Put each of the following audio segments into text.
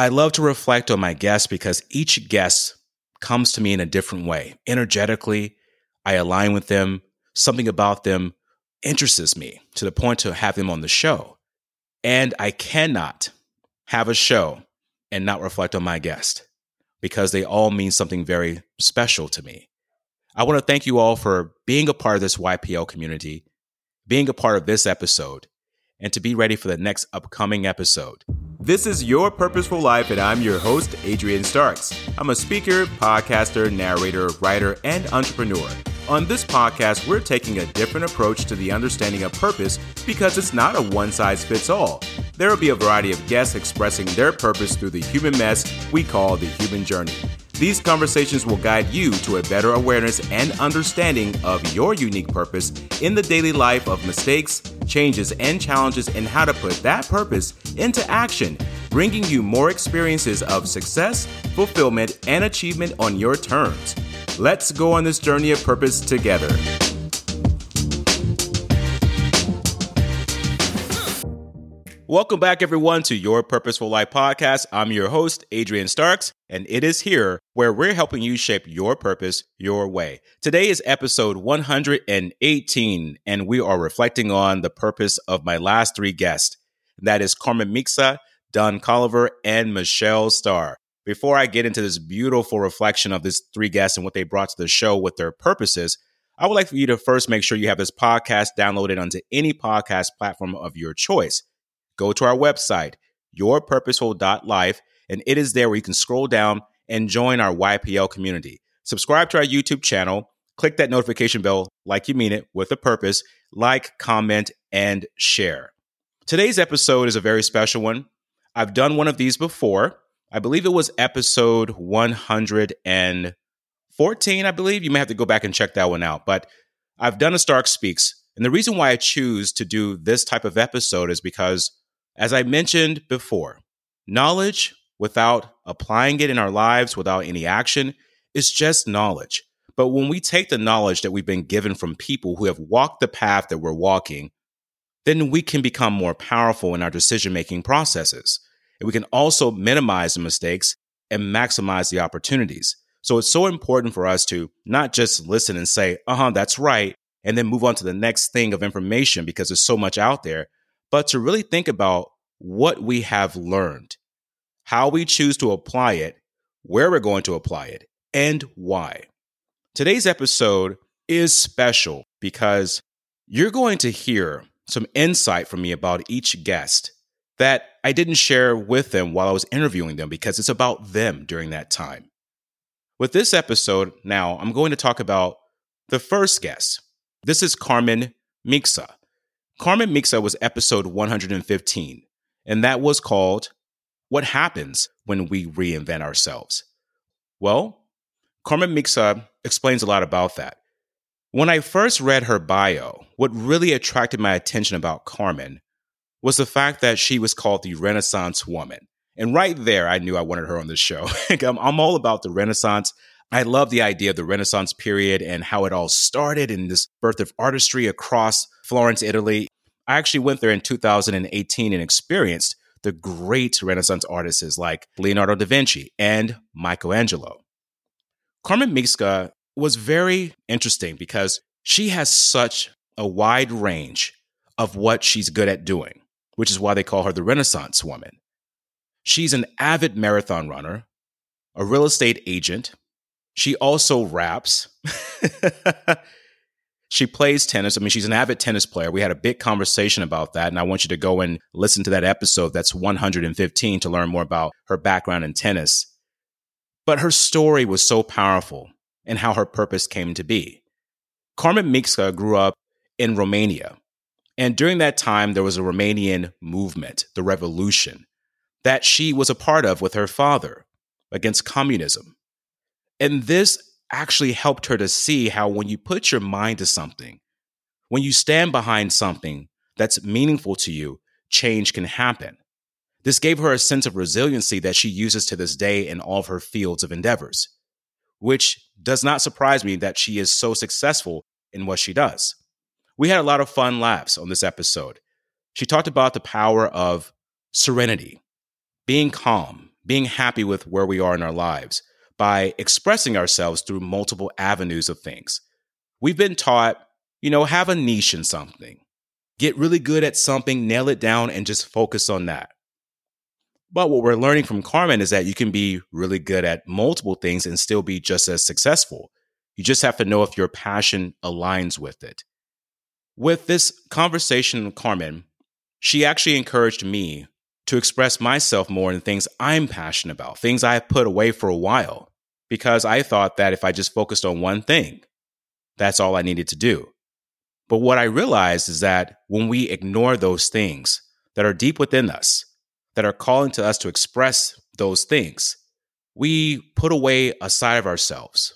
I love to reflect on my guests because each guest comes to me in a different way. Energetically, I align with them. Something about them interests me to the point to have them on the show. And I cannot have a show and not reflect on my guest because they all mean something very special to me. I want to thank you all for being a part of this YPL community, being a part of this episode, and to be ready for the next upcoming episode. This is Your Purposeful Life, and I'm your host, Adrian Starks. I'm a speaker, podcaster, narrator, writer, and entrepreneur. On this podcast, we're taking a different approach to the understanding of purpose because it's not a one size fits all. There will be a variety of guests expressing their purpose through the human mess we call the human journey. These conversations will guide you to a better awareness and understanding of your unique purpose in the daily life of mistakes, changes, and challenges, and how to put that purpose into action, bringing you more experiences of success, fulfillment, and achievement on your terms. Let's go on this journey of purpose together. Welcome back, everyone, to Your Purposeful Life podcast. I'm your host, Adrian Starks, and it is here where we're helping you shape your purpose your way. Today is episode 118, and we are reflecting on the purpose of my last three guests. That is Carmen Micsa, Don Colliver, and Michelle Starr. Before I get into this beautiful reflection of these three guests and what they brought to the show with their purposes, I would like for you to first make sure you have this podcast downloaded onto any podcast platform of your choice go to our website, yourpurposeful.life, and it is there where you can scroll down and join our YPL community. Subscribe to our YouTube channel, click that notification bell like you mean it with a purpose, like, comment, and share. Today's episode is a very special one. I've done one of these before. I believe it was episode 114, I believe. You may have to go back and check that one out. But I've done a Starks Speaks. And the reason why I choose to do this type of episode is because as I mentioned before, knowledge without applying it in our lives, without any action, is just knowledge. But when we take the knowledge that we've been given from people who have walked the path that we're walking, then we can become more powerful in our decision making processes. And we can also minimize the mistakes and maximize the opportunities. So it's so important for us to not just listen and say, uh huh, that's right, and then move on to the next thing of information because there's so much out there, but to really think about what we have learned, how we choose to apply it, where we're going to apply it, and why. Today's episode is special because you're going to hear some insight from me about each guest that I didn't share with them while I was interviewing them because it's about them during that time. With this episode, now I'm going to talk about the first guest. This is Carmen Micsa. Carmen Micsa was episode 115, and that was called What Happens When We Reinvent Ourselves. Well, Carmen Micsa explains a lot about that. When I first read her bio, what really attracted my attention about Carmen was the fact that she was called the Renaissance Woman. And right there, I knew I wanted her on this show. I'm, I'm all about the Renaissance. I love the idea of the Renaissance period and how it all started in this birth of artistry across Florence, Italy. I actually went there in 2018 and experienced the great Renaissance artists like Leonardo da Vinci and Michelangelo. Carmen Micsa was very interesting because she has such a wide range of what she's good at doing, which is why they call her the Renaissance woman. She's an avid marathon runner, a real estate agent. She also raps. She plays tennis. I mean, she's an avid tennis player. We had a big conversation about that. And I want you to go and listen to that episode. That's 115 to learn more about her background in tennis. But her story was so powerful and how her purpose came to be. Carmen Micsa grew up in Romania. And during that time, there was a Romanian movement, the revolution, that she was a part of with her father against communism. And this actually helped her to see how when you put your mind to something, when you stand behind something that's meaningful to you, change can happen. This gave her a sense of resiliency that she uses to this day in all of her fields of endeavors, which does not surprise me that she is so successful in what she does. We had a lot of fun laughs on this episode. She talked about the power of serenity, being calm, being happy with where we are in our lives by expressing ourselves through multiple avenues of things. We've been taught, you know, have a niche in something, get really good at something, nail it down, and just focus on that. But what we're learning from Carmen is that you can be really good at multiple things and still be just as successful. You just have to know if your passion aligns with it. With this conversation with Carmen, she actually encouraged me to express myself more in things I'm passionate about, things I have put away for a while, because I thought that if I just focused on one thing, that's all I needed to do. But what I realized is that when we ignore those things that are deep within us, that are calling to us to express those things, we put away a side of ourselves.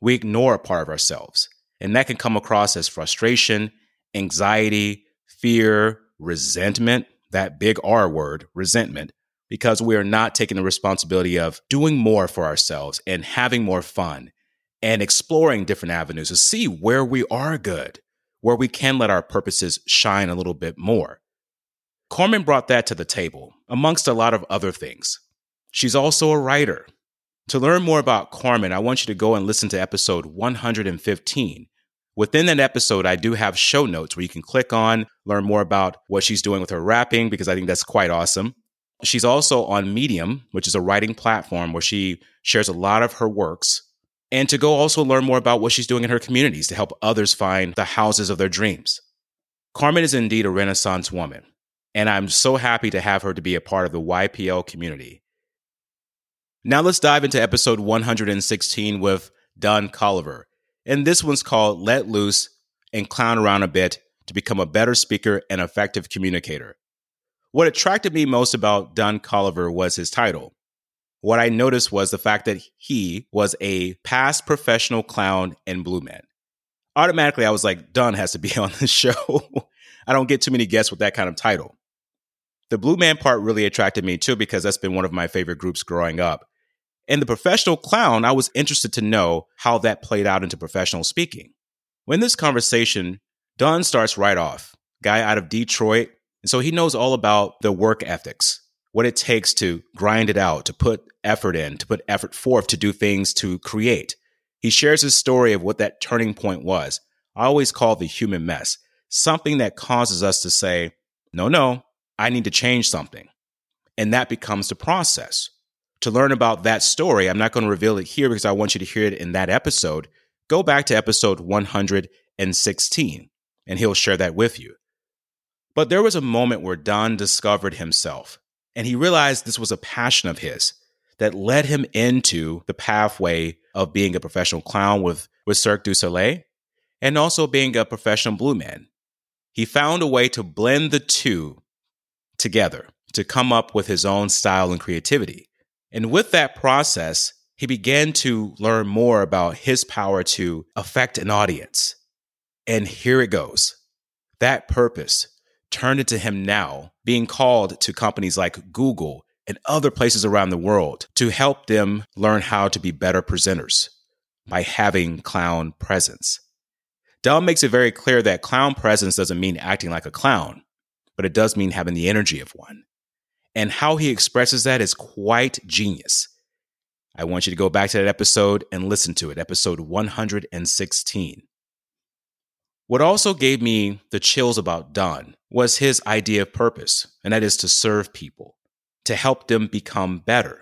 We ignore a part of ourselves. And that can come across as frustration, anxiety, fear, resentment, that big R word, resentment, because we are not taking the responsibility of doing more for ourselves and having more fun and exploring different avenues to see where we are good, where we can let our purposes shine a little bit more. Carmen brought that to the table, amongst a lot of other things. She's also a writer. To learn more about Carmen, I want you to go and listen to episode 115. Within that episode, I do have show notes where you can click on, learn more about what she's doing with her rapping, because I think that's quite awesome. She's also on Medium, which is a writing platform where she shares a lot of her works. And to go also learn more about what she's doing in her communities to help others find the houses of their dreams. Carmen is indeed a Renaissance woman and I'm so happy to have her to be a part of the YPL community. Now let's dive into episode 116 with Don Colliver. And this one's called Let Loose and Clown Around a Bit to Become a Better Speaker and Effective Communicator. What attracted me most about Don Colliver was his title. What I noticed was the fact that he was a past professional clown and blue man. Automatically, I was like, Don has to be on the show. I don't get too many guests with that kind of title. The Blue Man part really attracted me too because that's been one of my favorite groups growing up. And the professional clown, I was interested to know how that played out into professional speaking. When this conversation, Don starts right off, guy out of Detroit. And so he knows all about the work ethics, what it takes to grind it out, to put effort in, to put effort forth, to do things, to create. He shares his story of what that turning point was. I always call the human mess, something that causes us to say, no, no, I need to change something. And that becomes the process. To learn about that story, I'm not going to reveal it here because I want you to hear it in that episode. Go back to episode 116 and he'll share that with you. But there was a moment where Don discovered himself and he realized this was a passion of his that led him into the pathway of being a professional clown with, with Cirque du Soleil and also being a professional blue man. He found a way to blend the two together to come up with his own style and creativity. And with that process, he began to learn more about his power to affect an audience. And here it goes. That purpose turned into him now being called to companies like Google and other places around the world to help them learn how to be better presenters by having clown presence. Don makes it very clear that clown presence doesn't mean acting like a clown but it does mean having the energy of one. And how he expresses that is quite genius. I want you to go back to that episode and listen to it, episode 116. What also gave me the chills about Don was his idea of purpose, and that is to serve people, to help them become better.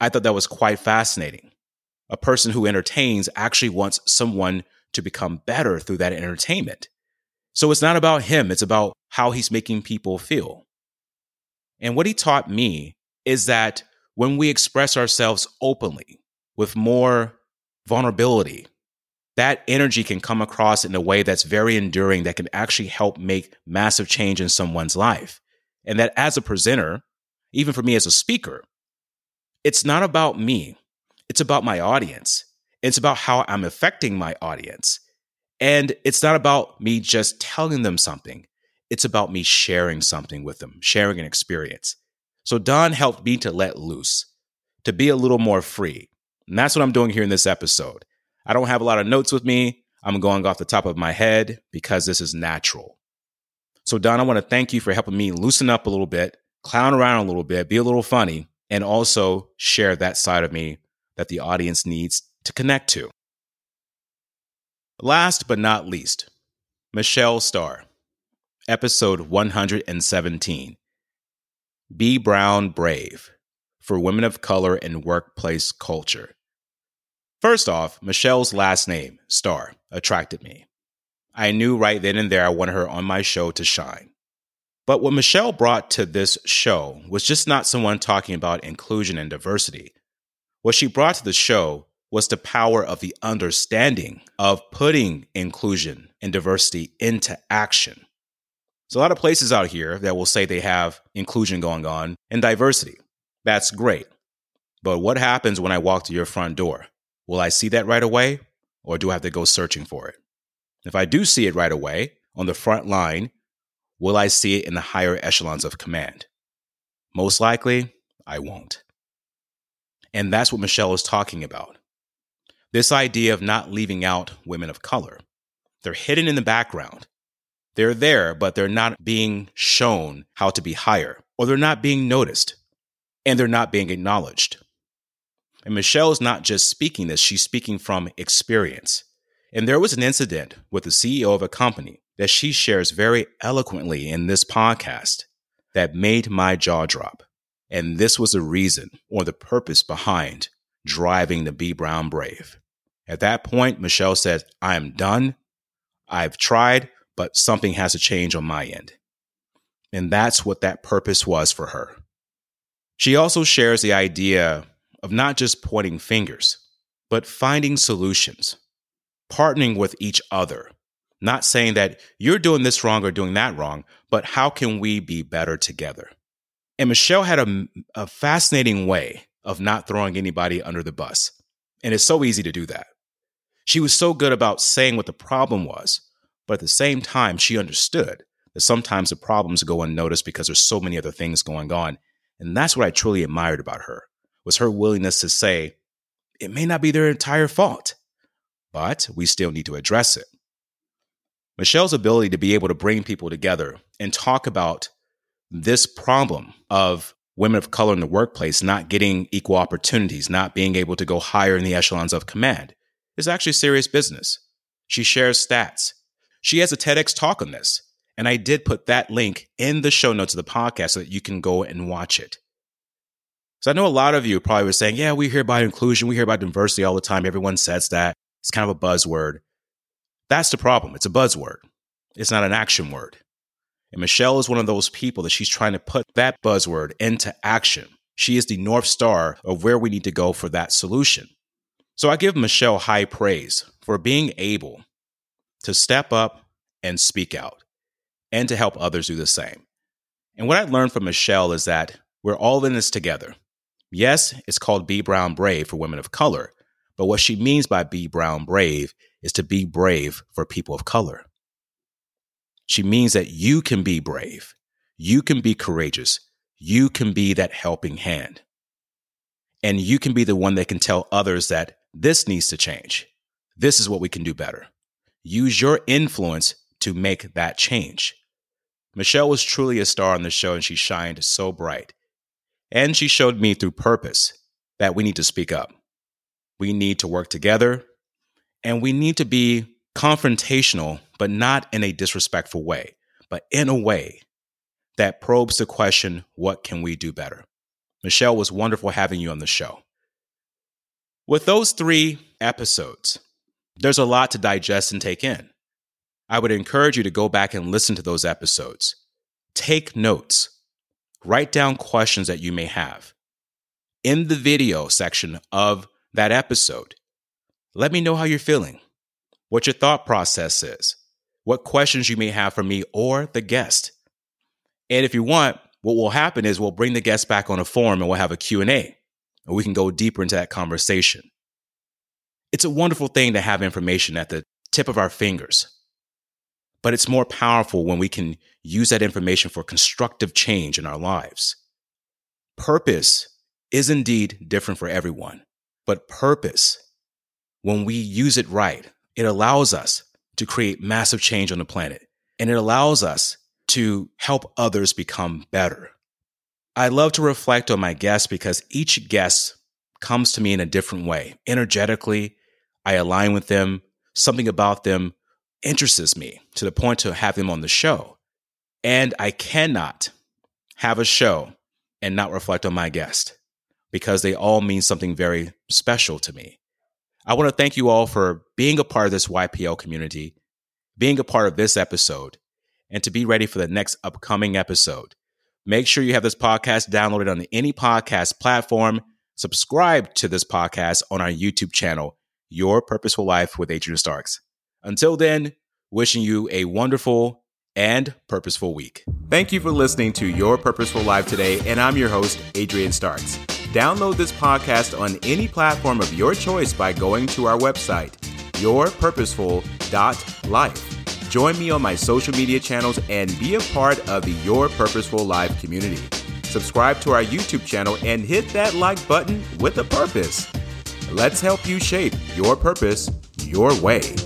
I thought that was quite fascinating. A person who entertains actually wants someone to become better through that entertainment. So it's not about him, it's about how he's making people feel. And what he taught me is that when we express ourselves openly with more vulnerability, that energy can come across in a way that's very enduring that can actually help make massive change in someone's life. And that as a presenter, even for me as a speaker, it's not about me. It's about my audience. It's about how I'm affecting my audience. And it's not about me just telling them something. It's about me sharing something with them, sharing an experience. So Don helped me to let loose, to be a little more free. And that's what I'm doing here in this episode. I don't have a lot of notes with me. I'm going off the top of my head because this is natural. So, Don, I want to thank you for helping me loosen up a little bit, clown around a little bit, be a little funny, and also share that side of me that the audience needs to connect to. Last but not least, Michelle Starr, episode 117 Be Brown Brave for Women of Color in Workplace Culture. First off, Michelle's last name, Starr, attracted me. I knew right then and there I wanted her on my show to shine. But what Michelle brought to this show was just not someone talking about inclusion and diversity. What she brought to the show was the power of the understanding of putting inclusion and diversity into action. There's a lot of places out here that will say they have inclusion going on and diversity. That's great. But what happens when I walk to your front door? Will I see that right away or do I have to go searching for it? If I do see it right away on the front line, will I see it in the higher echelons of command? Most likely, I won't. And that's what Michelle is talking about. This idea of not leaving out women of color. They're hidden in the background. They're there, but they're not being shown how to be higher, or they're not being noticed, and they're not being acknowledged. And Michelle is not just speaking this, she's speaking from experience. And there was an incident with the CEO of a company that she shares very eloquently in this podcast that made my jaw drop. And this was the reason or the purpose behind driving the Be Brown Brave. At that point, Michelle said, I am done. I've tried, but something has to change on my end. And that's what that purpose was for her. She also shares the idea of not just pointing fingers, but finding solutions, partnering with each other, not saying that you're doing this wrong or doing that wrong, but how can we be better together? And Michelle had a, a fascinating way of not throwing anybody under the bus. And it's so easy to do that. She was so good about saying what the problem was, but at the same time, she understood that sometimes the problems go unnoticed because there's so many other things going on. And that's what I truly admired about her was her willingness to say, it may not be their entire fault, but we still need to address it. Michelle's ability to be able to bring people together and talk about this problem of women of color in the workplace not getting equal opportunities, not being able to go higher in the echelons of command is actually serious business. She shares stats. She has a TEDx talk on this. And I did put that link in the show notes of the podcast so that you can go and watch it. So I know a lot of you probably were saying, yeah, we hear about inclusion, we hear about diversity all the time. Everyone says that. It's kind of a buzzword. That's the problem. It's a buzzword. It's not an action word. And Michelle is one of those people that she's trying to put that buzzword into action. She is the North Star of where we need to go for that solution. So I give Michelle high praise for being able to step up and speak out and to help others do the same. And what I learned from Michelle is that we're all in this together. Yes, it's called Be Brown Brave for women of color, but what she means by Be Brown Brave is to be brave for people of color. She means that you can be brave, you can be courageous, you can be that helping hand. And you can be the one that can tell others that this needs to change. This is what we can do better. Use your influence to make that change. Michelle was truly a star on the show and she shined so bright. And she showed me through purpose that we need to speak up. We need to work together and we need to be confrontational, but not in a disrespectful way, but in a way that probes the question what can we do better? Michelle was wonderful having you on the show. With those three episodes, there's a lot to digest and take in. I would encourage you to go back and listen to those episodes. Take notes. Write down questions that you may have. In the video section of that episode, let me know how you're feeling what your thought process is, what questions you may have for me or the guest. And if you want, what will happen is we'll bring the guest back on a forum and we'll have a Q&A and we can go deeper into that conversation. It's a wonderful thing to have information at the tip of our fingers. But it's more powerful when we can use that information for constructive change in our lives. Purpose is indeed different for everyone, but purpose, when we use it right, it allows us to create massive change on the planet and it allows us to help others become better. I love to reflect on my guests because each guest comes to me in a different way. Energetically, I align with them. Something about them interests me to the point to have them on the show. And I cannot have a show and not reflect on my guest because they all mean something very special to me. I want to thank you all for being a part of this YPL community, being a part of this episode, and to be ready for the next upcoming episode. Make sure you have this podcast downloaded on any podcast platform. Subscribe to this podcast on our YouTube channel, Your Purposeful Life with Adrian Starks. Until then, wishing you a wonderful and purposeful week. Thank you for listening to Your Purposeful Life today, and I'm your host, Adrian Starks. Download this podcast on any platform of your choice by going to our website, yourpurposeful.life. Join me on my social media channels and be a part of the Your Purposeful Life community. Subscribe to our YouTube channel and hit that like button with a purpose. Let's help you shape your purpose your way.